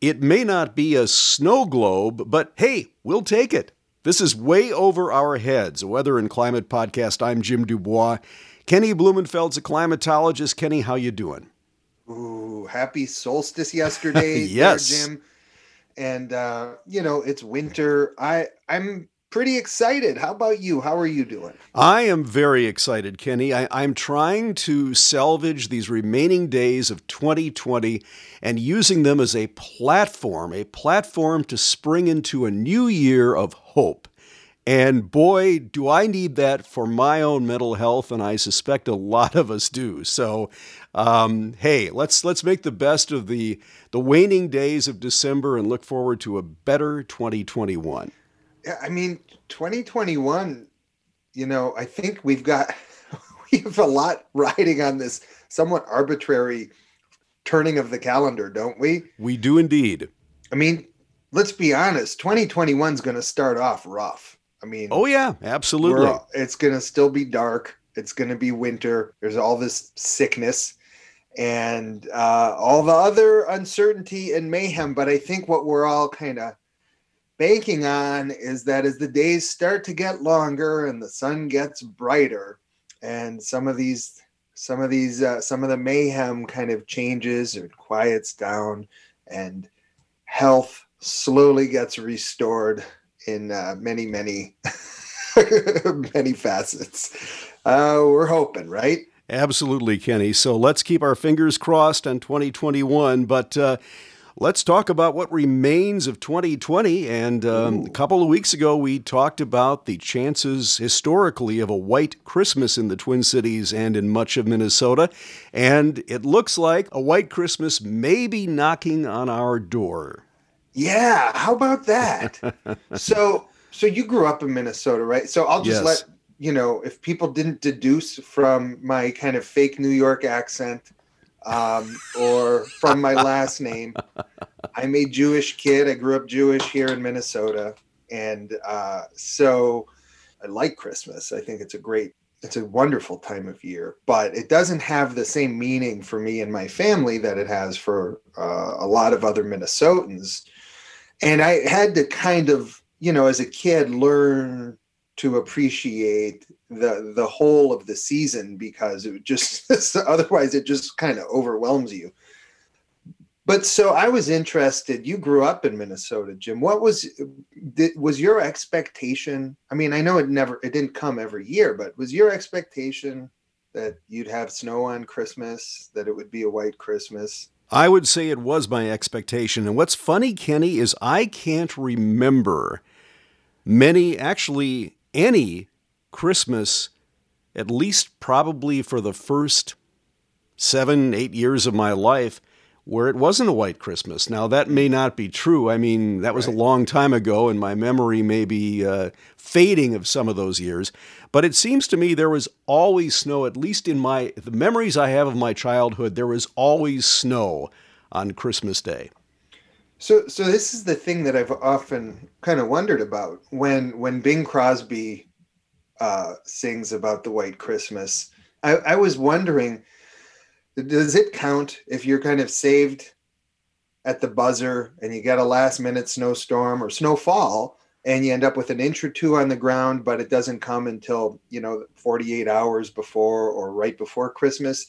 It may not be a snow globe, but hey, we'll take it. This is Way Over Our Heads, a weather and climate podcast. I'm Jim du Bois. Kenny Blumenfeld's a climatologist. Kenny, how you doing? Ooh, happy solstice yesterday, yes, there, Jim. And uh, you know, it's winter. I I'm pretty excited. How about you? How are you doing? I am very excited, Kenny. I, I'm trying to salvage these remaining days of 2020 and using them as a platform, a platform to spring into a new year of hope. And boy, do I need that for my own mental health, and I suspect a lot of us do. So, um, hey, let's let's make the best of the the waning days of December and look forward to a better 2021. I mean, 2021, you know, I think we've got we have a lot riding on this somewhat arbitrary turning of the calendar, don't we? We do indeed. I mean, let's be honest, 2021 is going to start off rough. I mean, oh yeah, absolutely. It's going to still be dark. It's going to be winter. There's all this sickness and uh, all the other uncertainty and mayhem. But I think what we're all kind of banking on is that as the days start to get longer and the sun gets brighter and some of these some of these uh, some of the mayhem kind of changes or quiets down and health slowly gets restored in uh, many many many facets. Uh, we're hoping right? Absolutely kenny. So let's keep our fingers crossed on 2021 but uh, Let's talk about what remains of 2020. And um, a couple of weeks ago, we talked about the chances historically of a white Christmas in the Twin Cities and in much of Minnesota. And it looks like a white Christmas may be knocking on our door. Yeah, how about that? so, so you grew up in Minnesota, right? So I'll just yes. let you know if people didn't deduce from my kind of fake New York accent um, or from my last name. I'm a Jewish kid. I grew up Jewish here in Minnesota, and uh, so I like Christmas. I think it's a great, it's a wonderful time of year. But it doesn't have the same meaning for me and my family that it has for uh, a lot of other Minnesotans. And I had to kind of, you know, as a kid, learn to appreciate the the whole of the season because it just otherwise it just kind of overwhelms you. But so I was interested. You grew up in Minnesota, Jim. What was was your expectation? I mean, I know it never it didn't come every year, but was your expectation that you'd have snow on Christmas, that it would be a white Christmas? I would say it was my expectation. And what's funny, Kenny, is I can't remember many, actually any Christmas, at least probably for the first seven, eight years of my life, where it wasn't a white Christmas. Now, that may not be true. I mean, that was right. a long time ago, and my memory may be uh, fading of some of those years. But it seems to me there was always snow, at least in my the memories I have of my childhood, there was always snow on Christmas Day. So, so this is the thing that I've often kind of wondered about when when Bing Crosby uh, sings about the White Christmas. I, I was wondering, does it count if you're kind of saved at the buzzer and you get a last minute snowstorm or snowfall and you end up with an inch or two on the ground, but it doesn't come until you know 48 hours before or right before Christmas?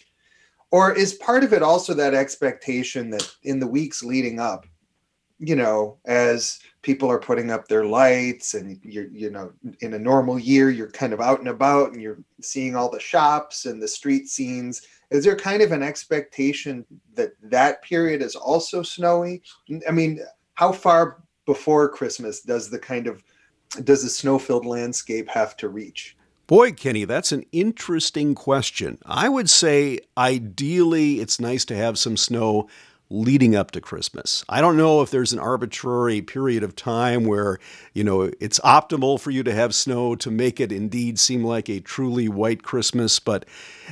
Or is part of it also that expectation that in the weeks leading up, you know, as people are putting up their lights and you're, you know, in a normal year, you're kind of out and about and you're seeing all the shops and the street scenes. Is there kind of an expectation that that period is also snowy? I mean, how far before Christmas does the kind of does the snow-filled landscape have to reach? Boy, Kenny, that's an interesting question. I would say ideally it's nice to have some snow leading up to Christmas. I don't know if there's an arbitrary period of time where, you know, it's optimal for you to have snow to make it indeed seem like a truly white Christmas. But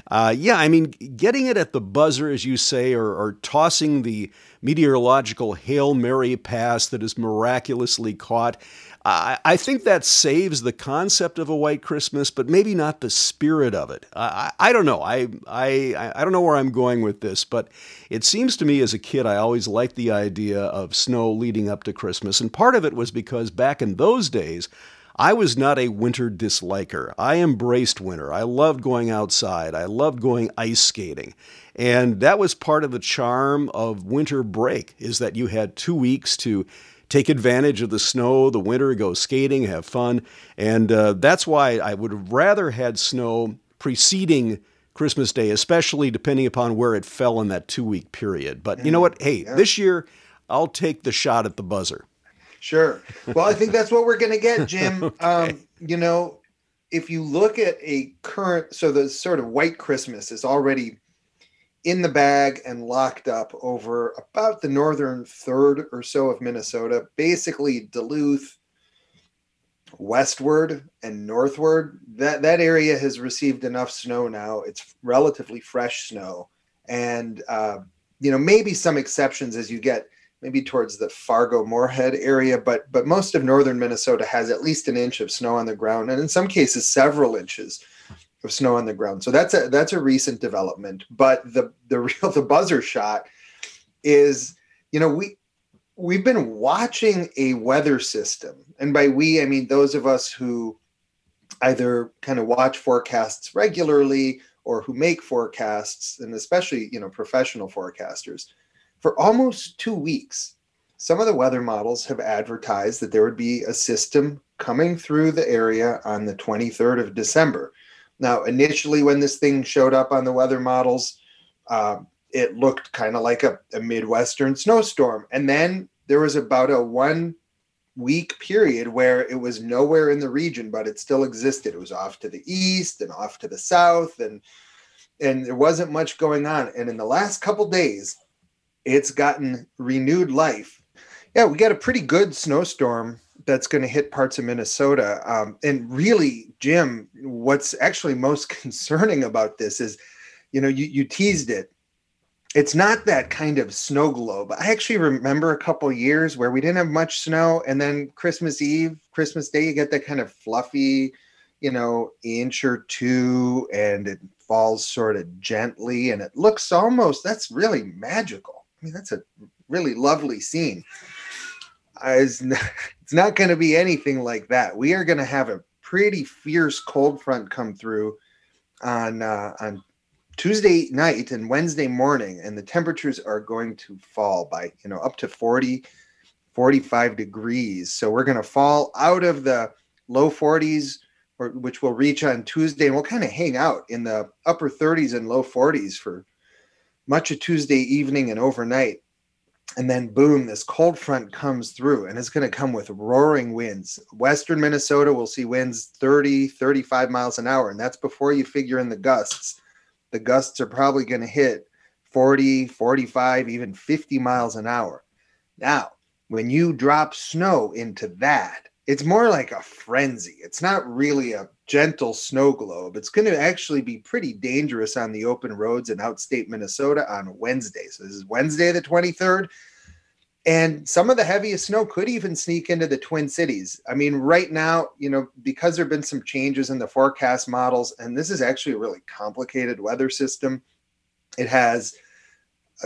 uh, yeah, I mean, getting it at the buzzer, as you say, or, or tossing the meteorological Hail Mary pass that is miraculously caught. I, I think that saves the concept of a white Christmas, but maybe not the spirit of it. I, I, I don't know. I, I, I don't know where I'm going with this, but it seems to me as a kid, I always liked the idea of snow leading up to Christmas. And part of it was because back in those days, I was not a winter disliker. I embraced winter. I loved going outside. I loved going ice skating. And that was part of the charm of winter break is that you had 2 weeks to take advantage of the snow, the winter, go skating, have fun. And uh, that's why I would have rather had snow preceding Christmas Day, especially depending upon where it fell in that two week period. But you know what? Hey, yeah. this year I'll take the shot at the buzzer. Sure. Well, I think that's what we're going to get, Jim. okay. um, you know, if you look at a current, so the sort of white Christmas is already in the bag and locked up over about the northern third or so of Minnesota, basically Duluth, westward and northward. That that area has received enough snow now. It's relatively fresh snow, and uh, you know maybe some exceptions as you get maybe towards the Fargo Moorhead area, but but most of northern Minnesota has at least an inch of snow on the ground, and in some cases several inches of snow on the ground. So that's a that's a recent development. But the the real the buzzer shot is, you know, we we've been watching a weather system, and by we I mean those of us who either kind of watch forecasts regularly or who make forecasts, and especially you know professional forecasters for almost two weeks, some of the weather models have advertised that there would be a system coming through the area on the 23rd of December. Now, initially, when this thing showed up on the weather models, uh, it looked kind of like a, a Midwestern snowstorm. And then there was about a one week period where it was nowhere in the region, but it still existed. It was off to the east and off to the south, and and there wasn't much going on. And in the last couple days, it's gotten renewed life. Yeah, we got a pretty good snowstorm that's going to hit parts of Minnesota. Um, and really, Jim, what's actually most concerning about this is, you know, you, you teased it. It's not that kind of snow globe. I actually remember a couple years where we didn't have much snow, and then Christmas Eve, Christmas Day, you get that kind of fluffy, you know, inch or two, and it falls sort of gently, and it looks almost that's really magical. I mean, that's a really lovely scene. It's not, it's not going to be anything like that. We are going to have a pretty fierce cold front come through on uh, on Tuesday night and Wednesday morning, and the temperatures are going to fall by you know up to 40, 45 degrees. So we're going to fall out of the low 40s, or which will reach on Tuesday, and we'll kind of hang out in the upper 30s and low 40s for much of Tuesday evening and overnight. And then, boom, this cold front comes through and it's going to come with roaring winds. Western Minnesota will see winds 30, 35 miles an hour. And that's before you figure in the gusts. The gusts are probably going to hit 40, 45, even 50 miles an hour. Now, when you drop snow into that, it's more like a frenzy. It's not really a gentle snow globe. It's going to actually be pretty dangerous on the open roads in outstate Minnesota on Wednesday. So this is Wednesday, the 23rd. And some of the heaviest snow could even sneak into the Twin Cities. I mean, right now, you know, because there have been some changes in the forecast models, and this is actually a really complicated weather system, it has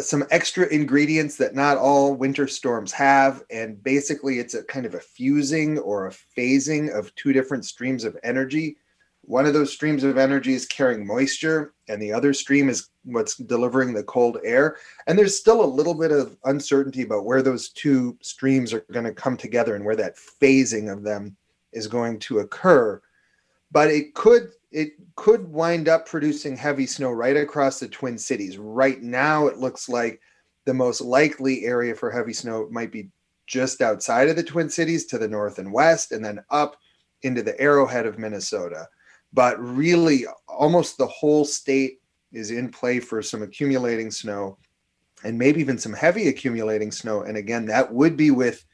some extra ingredients that not all winter storms have. And basically, it's a kind of a fusing or a phasing of two different streams of energy. One of those streams of energy is carrying moisture, and the other stream is what's delivering the cold air. And there's still a little bit of uncertainty about where those two streams are going to come together and where that phasing of them is going to occur. But it could it could wind up producing heavy snow right across the Twin Cities. Right now, it looks like the most likely area for heavy snow might be just outside of the Twin Cities to the north and west, and then up into the arrowhead of Minnesota. But really, almost the whole state is in play for some accumulating snow and maybe even some heavy accumulating snow. And again, that would be with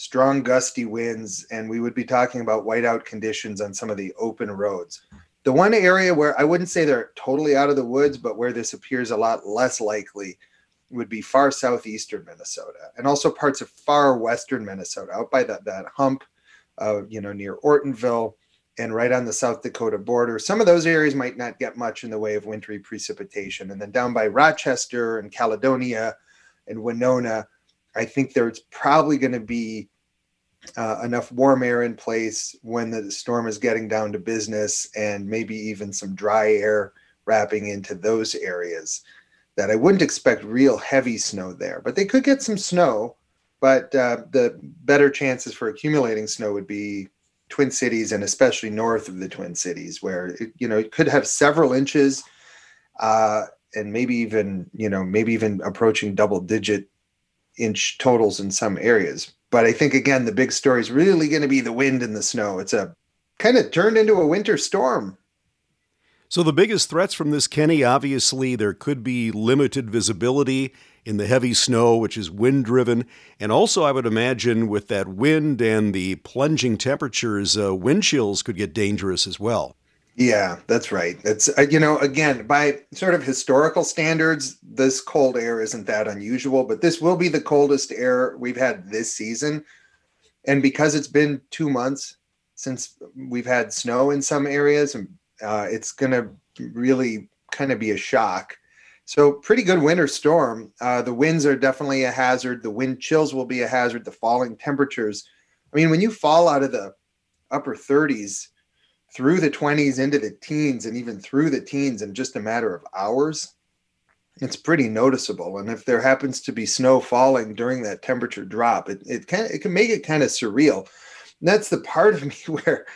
strong gusty winds, and we would be talking about whiteout conditions on some of the open roads. The one area where I wouldn't say they're totally out of the woods, but where this appears a lot less likely would be far southeastern Minnesota and also parts of far western Minnesota, out by that, that hump, uh, you know, near Ortonville and right on the South Dakota border. Some of those areas might not get much in the way of wintry precipitation. And then down by Rochester and Caledonia and Winona, I think there's probably going to be uh, enough warm air in place when the storm is getting down to business and maybe even some dry air wrapping into those areas that I wouldn't expect real heavy snow there, but they could get some snow. But uh, the better chances for accumulating snow would be Twin Cities and especially north of the Twin Cities, where it, you know it could have several inches, uh, and maybe even you know maybe even approaching double digit inch totals in some areas. But I think again the big story is really going to be the wind and the snow. It's a kind of turned into a winter storm so, the biggest threats from this, Kenny, obviously, there could be limited visibility in the heavy snow, which is wind driven. And also, I would imagine with that wind and the plunging temperatures, uh, wind chills could get dangerous as well. Yeah, that's right. It's, uh, you know, again, by sort of historical standards, this cold air isn't that unusual, but this will be the coldest air we've had this season. And because it's been two months since we've had snow in some areas uh, it's going to really kind of be a shock. So, pretty good winter storm. Uh, the winds are definitely a hazard. The wind chills will be a hazard. The falling temperatures. I mean, when you fall out of the upper 30s through the 20s into the teens and even through the teens in just a matter of hours, it's pretty noticeable. And if there happens to be snow falling during that temperature drop, it, it can it can make it kind of surreal. And that's the part of me where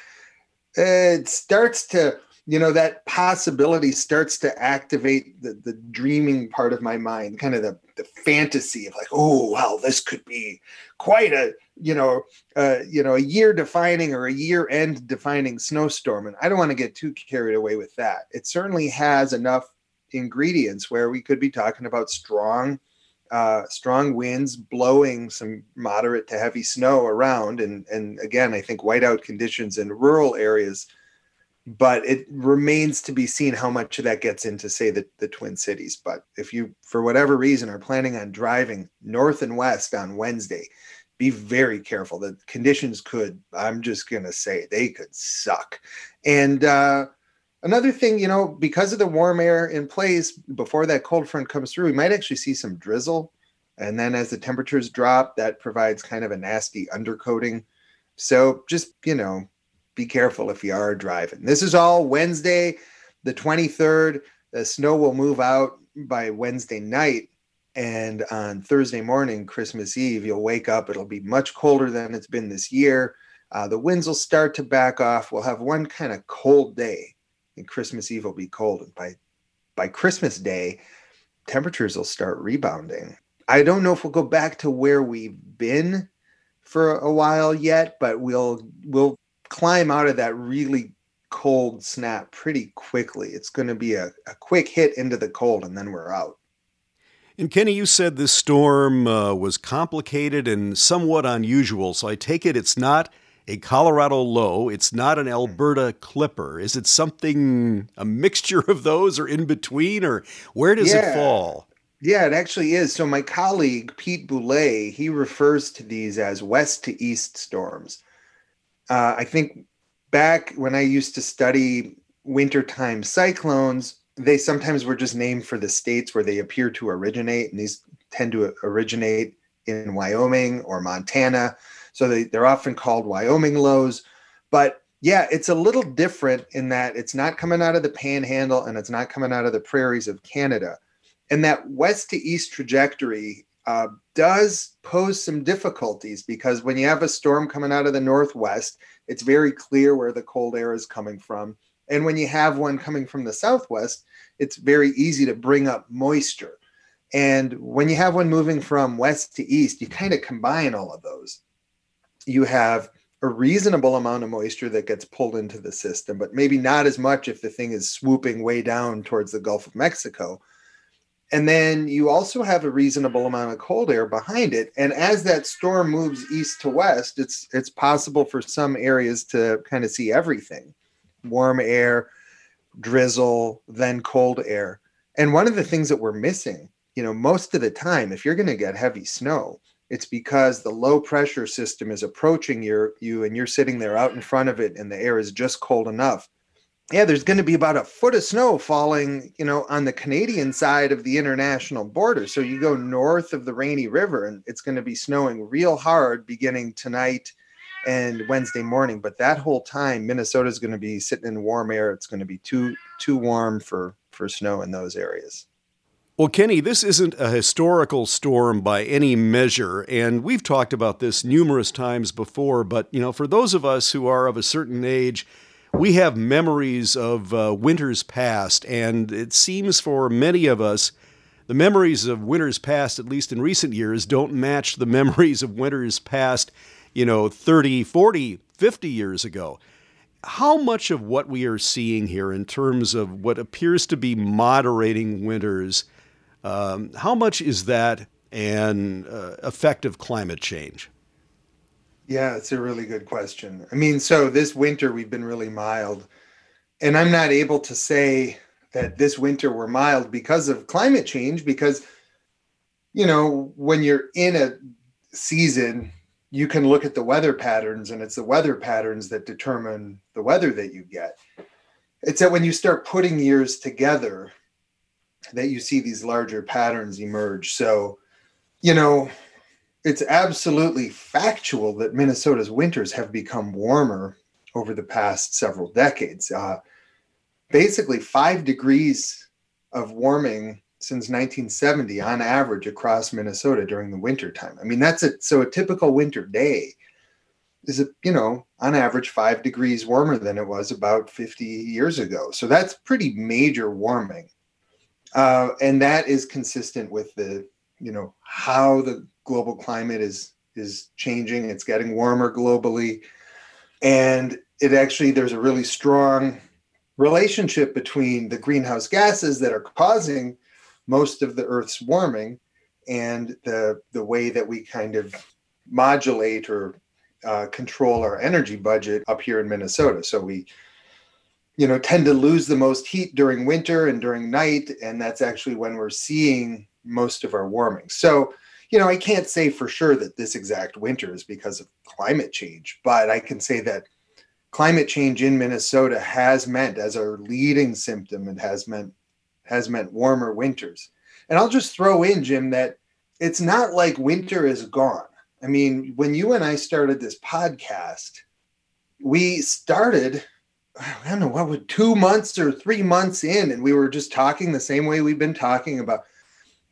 it starts to you know that possibility starts to activate the, the dreaming part of my mind kind of the, the fantasy of like oh well this could be quite a you know uh, you know a year defining or a year end defining snowstorm. And i don't want to get too carried away with that. It certainly has enough ingredients where we could be talking about strong uh, strong winds blowing some moderate to heavy snow around. And and again i think whiteout conditions in rural areas but it remains to be seen how much of that gets into say the, the twin cities. But if you for whatever reason are planning on driving north and west on wednesday be very careful. The conditions could i'm just going to say they could suck. And uh, another thing you know because of the warm air in place before that cold front comes through we might actually see some drizzle. And then as the temperatures drop that provides kind of a nasty undercoating. So just you know be careful if you are driving. This is all Wednesday, the 23rd. The snow will move out by Wednesday night. And on Thursday morning, Christmas Eve, you'll wake up. It'll be much colder than it's been this year. Uh, the winds will start to back off. We'll have one kind of cold day, and Christmas Eve will be cold. And by by Christmas Day, temperatures will start rebounding. I don't know if we'll go back to where we've been for a while yet, but we'll we'll climb out of that really cold snap pretty quickly. It's going to be a, a quick hit into the cold, and then we're out. And Kenny, you said this storm uh, was complicated and somewhat unusual. So I take it it's not a Colorado low, it's not an Alberta clipper. Is it something, a mixture of those or in between, or where does yeah. it fall? Yeah, it actually is. So my colleague Pete Boulay, he refers to these as west to east storms uh, I think back when I used to study wintertime cyclones, they sometimes were just named for the states where they appear to originate, and these tend to originate in Wyoming or Montana. So they, they're often called Wyoming lows. But yeah, it's a little different in that it's not coming out of the panhandle and it's not coming out of the prairies of Canada. And that west to east trajectory uh, does pose some difficulties because when you have a storm coming out of the northwest, it's very clear where the cold air is coming from. And when you have one coming from the southwest, it's very easy to bring up moisture. And when you have one moving from west to east, you kind of combine all of those. You have a reasonable amount of moisture that gets pulled into the system, but maybe not as much if the thing is swooping way down towards the Gulf of Mexico. And then you also have a reasonable amount of cold air behind it. And as that storm moves east to west, it's it's possible for some areas to kind of see everything. Warm air, drizzle, then cold air. And one of the things that we're missing you know, most of the time, if you're going to get heavy snow, it's because the low pressure system is approaching your you and you're sitting there out in front of it and the air is just cold enough yeah there's going to be about a foot of snow falling you know on the canadian side of the international border. So you go north of the rainy river and it's going to be snowing real hard beginning tonight and wednesday morning. But that whole time minnesota is going to be sitting in warm air. It's going to be too too warm for for snow in those areas. Well, Kenny, this isn't a historical storm by any measure, and we've talked about this numerous times before. But you know, for those of us who are of a certain age, we have memories of uh, winters past, and it seems for many of us, the memories of winters past, at least in recent years, don't match the memories of winters past, you know, 30, 40, 50 years ago. How much of what we are seeing here in terms of what appears to be moderating winters? Um, how much is that an uh, effect of climate change? Yeah, it's a really good question. I mean, so this winter we've been really mild, and I'm not able to say that this winter we're mild because of climate change because you know, when you're in a season, you can look at the weather patterns and it's the weather patterns that determine the weather that you get. It's that when you start putting years together, that you see these larger patterns emerge. So, you know, it's absolutely factual that Minnesota's winters have become warmer over the past several decades. Uh, basically, five degrees of warming since 1970 on average across Minnesota during the winter time. I mean, that's it. So a typical winter day is, a, you know, on average five degrees warmer than it was about 50 years ago. So that's pretty major warming. Uh, and that is consistent with the you know how the global climate is is changing. It's getting warmer globally. And it actually there's a really strong relationship between the greenhouse gases that are causing most of the earth's warming and the the way that we kind of modulate or uh, control our energy budget up here in minnesota. So we you know tend to lose the most heat during winter and during night. And that's actually when we're seeing most of our warming. So you know i can't say for sure that this exact winter is because of climate change but i can say that climate change in minnesota has meant as our leading symptom it has meant has meant warmer winters and i'll just throw in jim that it's not like winter is gone i mean when you and i started this podcast we started I don't know what would two months or three months in, and we were just talking the same way we've been talking about.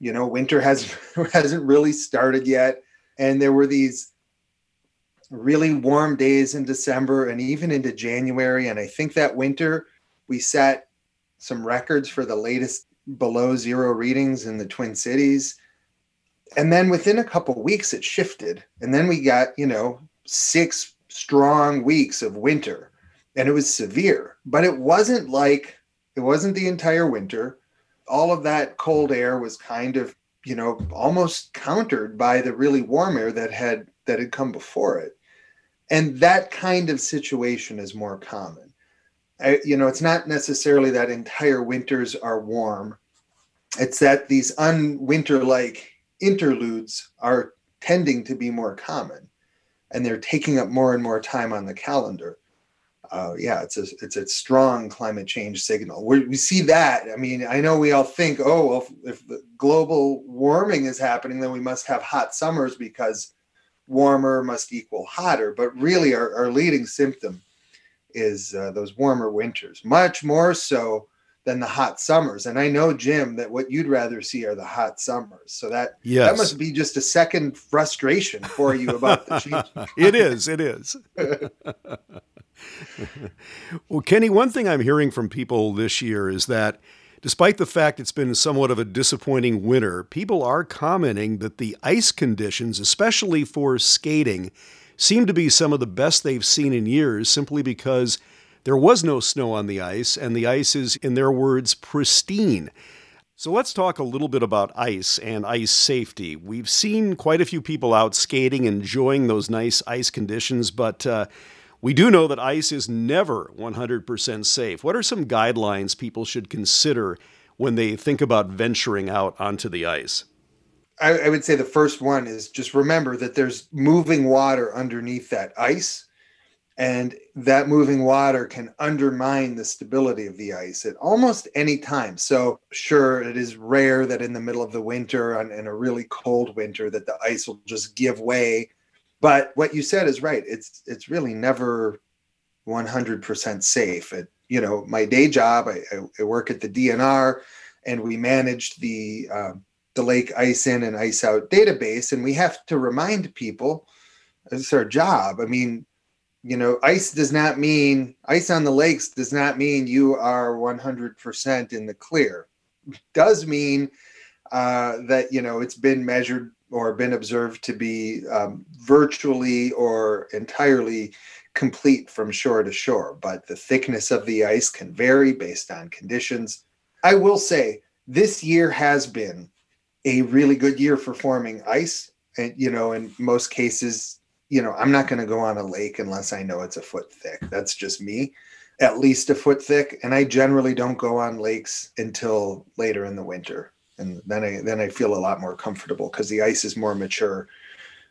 You know, winter has hasn't really started yet, and there were these really warm days in December and even into January. And I think that winter we set some records for the latest below zero readings in the Twin Cities. And then within a couple weeks, it shifted, and then we got you know six strong weeks of winter and it was severe, but it wasn't like it wasn't the entire winter. All of that cold air was kind of, you know, almost countered by the really warm air that had that had come before it. And that kind of situation is more common. I, you know, it's not necessarily that entire winters are warm. It's that these unwinter like interludes are tending to be more common and they're taking up more and more time on the calendar uh, yeah, it's a it's a strong climate change signal. we we see that. I mean, I know we all think, oh, well, if, if the global warming is happening, then we must have hot summers because warmer must equal hotter. But really, our, our leading symptom is uh, those warmer winters, much more so than the hot summers. And I know, Jim, that what you'd rather see are the hot summers. So that yes. that must be just a second frustration for you about the change. it is. It is. well, Kenny, one thing I'm hearing from people this year is that despite the fact it's been somewhat of a disappointing winter, people are commenting that the ice conditions, especially for skating, seem to be some of the best they've seen in years simply because there was no snow on the ice and the ice is, in their words, pristine. So let's talk a little bit about ice and ice safety. We've seen quite a few people out skating, enjoying those nice ice conditions, but uh, we do know that ice is never 100% safe. What are some guidelines people should consider when they think about venturing out onto the ice? I, I would say the first one is just remember that there's moving water underneath that ice and that moving water can undermine the stability of the ice at almost any time so sure it is rare that in the middle of the winter and in a really cold winter that the ice will just give way but what you said is right. It's it's really never 100% safe. It, you know my day job I, I, work at the dnr and we managed the uh, the lake ice in and ice out database. And we have to remind people it's our job. I mean you know, ice does not mean ice on the lakes does not mean you are 100% in the clear. It does mean uh, that you know it's been measured or been observed to be um, virtually or entirely complete from shore to shore. But the thickness of the ice can vary based on conditions. I will say this year has been a really good year for forming ice, and you know, in most cases, you know, I'm not going to go on a lake unless I know it's a foot thick. That's just me, at least a foot thick. And I generally don't go on lakes until later in the winter. And then I then I feel a lot more comfortable because the ice is more mature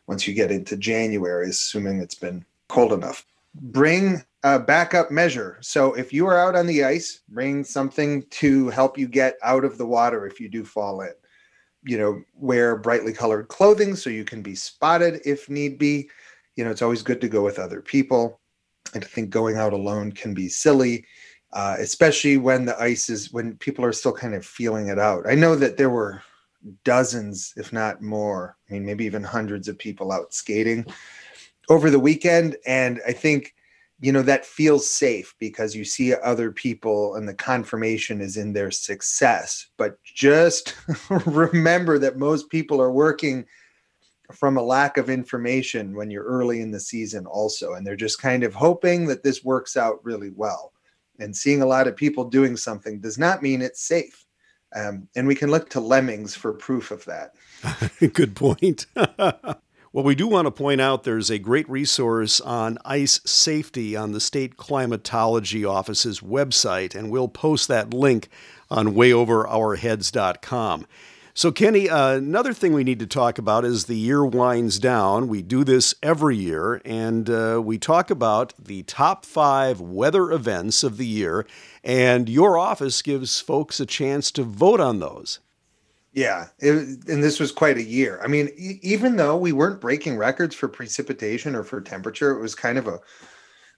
once you get into January, assuming it's been cold enough. Bring a backup measure. So if you are out on the ice, bring something to help you get out of the water if you do fall in. You know, wear brightly colored clothing so you can be spotted if need be you know, it's always good to go with other people. And I think going out alone can be silly, uh, especially when the ice is, when people are still kind of feeling it out. I know that there were dozens, if not more, I mean, maybe even hundreds of people out skating over the weekend. And I think, you know, that feels safe because you see other people and the confirmation is in their success. But just remember that most people are working from a lack of information when you're early in the season also and they're just kind of hoping that this works out really well and seeing a lot of people doing something does not mean it's safe. Um, and we can look to lemmings for proof of that. Good point. Well we do want to point out there's a great resource on ice safety on the state climatology office's website and we'll post that link on wayoverourheads.com so, Kenny, uh, another thing we need to talk about as the year winds down. We do this every year, and uh, we talk about the top five weather events of the year, and your office gives folks a chance to vote on those. Yeah, it, and this was quite a year. I mean, e- even though we weren't breaking records for precipitation or for temperature, it was kind of a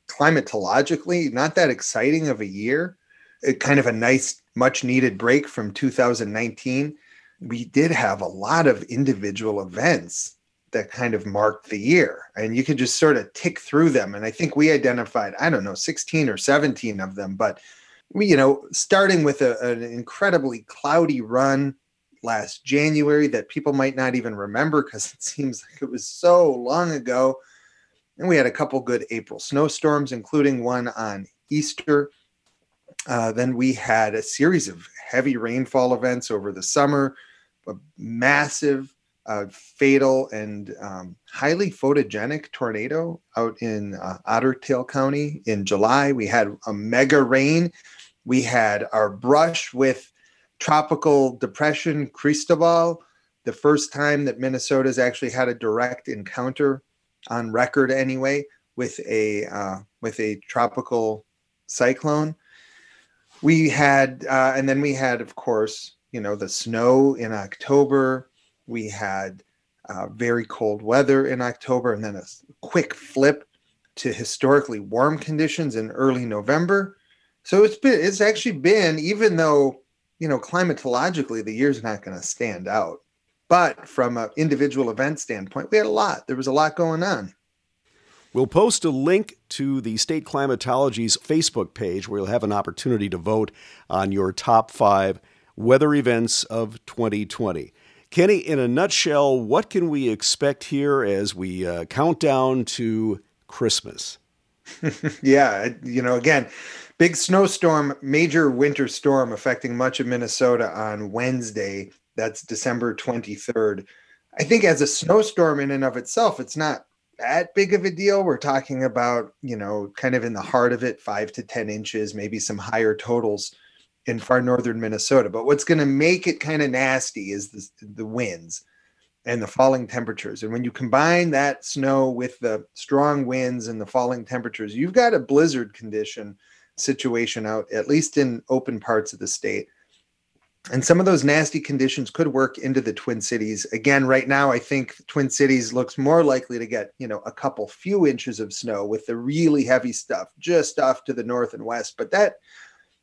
climatologically not that exciting of a year. It kind of a nice, much needed break from 2019 we did have a lot of individual events that kind of marked the year and you could just sort of tick through them and i think we identified i don't know 16 or 17 of them but you know starting with a, an incredibly cloudy run last january that people might not even remember because it seems like it was so long ago and we had a couple good april snowstorms including one on easter uh, then we had a series of heavy rainfall events over the summer a massive, uh, fatal, and um, highly photogenic tornado out in uh, Otter Tail County in July. We had a mega rain. We had our brush with tropical depression Cristobal, the first time that Minnesota's actually had a direct encounter on record anyway with a uh, with a tropical cyclone. We had, uh, and then we had, of course, you know the snow in October. We had uh, very cold weather in October, and then a quick flip to historically warm conditions in early November. So it's been it's actually been even though you know climatologically the year's not going to stand out, but from an individual event standpoint, we had a lot. There was a lot going on. We'll post a link to the State Climatology's Facebook page where you'll have an opportunity to vote on your top five weather events of 2020. Kenny, in a nutshell, what can we expect here as we uh, count down to Christmas? yeah, you know, again, big snowstorm, major winter storm affecting much of Minnesota on Wednesday. That's December 23rd. I think as a snowstorm in and of itself, it's not that big of a deal. We're talking about, you know, kind of in the heart of it, five to 10 inches, maybe some higher totals in far northern Minnesota. But what's going to make it kind of nasty is the, the winds and the falling temperatures. And when you combine that snow with the strong winds and the falling temperatures, you've got a blizzard condition situation out, at least in open parts of the state. And some of those nasty conditions could work into the Twin Cities. Again, right now, I think Twin Cities looks more likely to get, you know, a couple few inches of snow with the really heavy stuff just off to the north and west. But that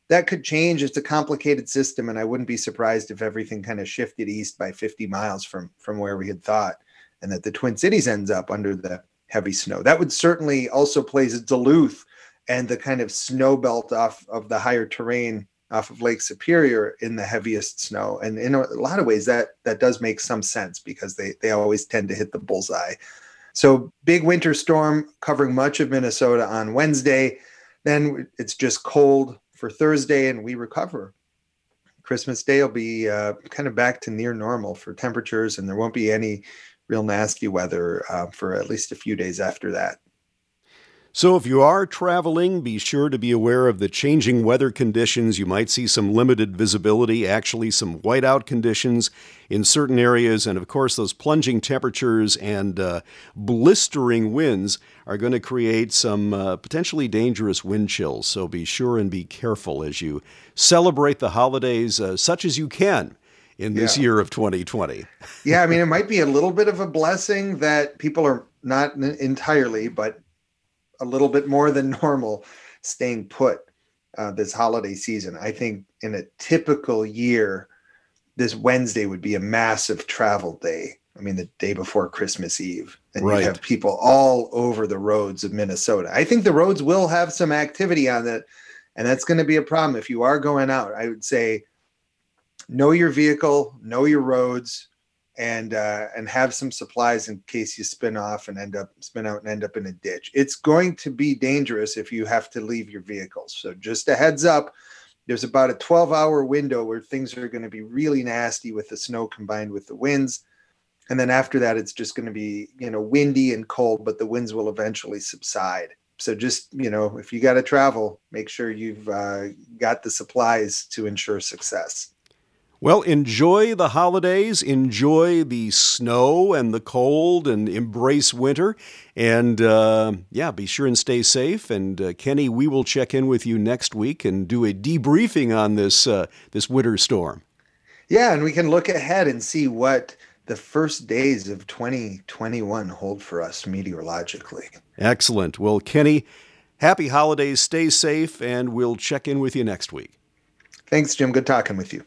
that could change. It's a complicated system, and I wouldn't be surprised if everything kind of shifted east by 50 miles from from where we had thought, and that the Twin Cities ends up under the heavy snow. That would certainly also place Duluth and the kind of snow belt off of the higher terrain off of Lake Superior in the heaviest snow. And in a lot of ways, that that does make some sense because they they always tend to hit the bullseye. So big winter storm covering much of Minnesota on Wednesday. Then it's just cold for Thursday, and we recover. Christmas Day will be uh, kind of back to near normal for temperatures, and there won't be any real nasty weather uh, for at least a few days after that. So, if you are traveling, be sure to be aware of the changing weather conditions. You might see some limited visibility, actually, some whiteout conditions in certain areas. And of course, those plunging temperatures and uh, blistering winds are going to create some uh, potentially dangerous wind chills. So, be sure and be careful as you celebrate the holidays uh, such as you can in this yeah. year of 2020. yeah, I mean, it might be a little bit of a blessing that people are not entirely, but a little bit more than normal staying put uh, this holiday season. I think in a typical year, this Wednesday would be a massive travel day. I mean, the day before Christmas Eve, and right. you have people all over the roads of Minnesota. I think the roads will have some activity on it, and that's going to be a problem if you are going out. I would say, know your vehicle, know your roads, and uh, and have some supplies in case you spin off and end up spin out and end up in a ditch. It's going to be dangerous if you have to leave your vehicles. So just a heads up, there's about a 12 hour window where things are going to be really nasty with the snow combined with the winds. And then after that, it's just going to be, you know, windy and cold, but the winds will eventually subside. So just, you know, if you got to travel, make sure you've uh, got the supplies to ensure success. Well, enjoy the holidays, enjoy the snow and the cold, and embrace winter. And uh, yeah, be sure and stay safe. And uh, Kenny, we will check in with you next week and do a debriefing on this uh, this winter storm. Yeah, and we can look ahead and see what the first days of 2021 hold for us meteorologically. Excellent. Well, Kenny, happy holidays. Stay safe, and we'll check in with you next week. Thanks, Jim. Good talking with you.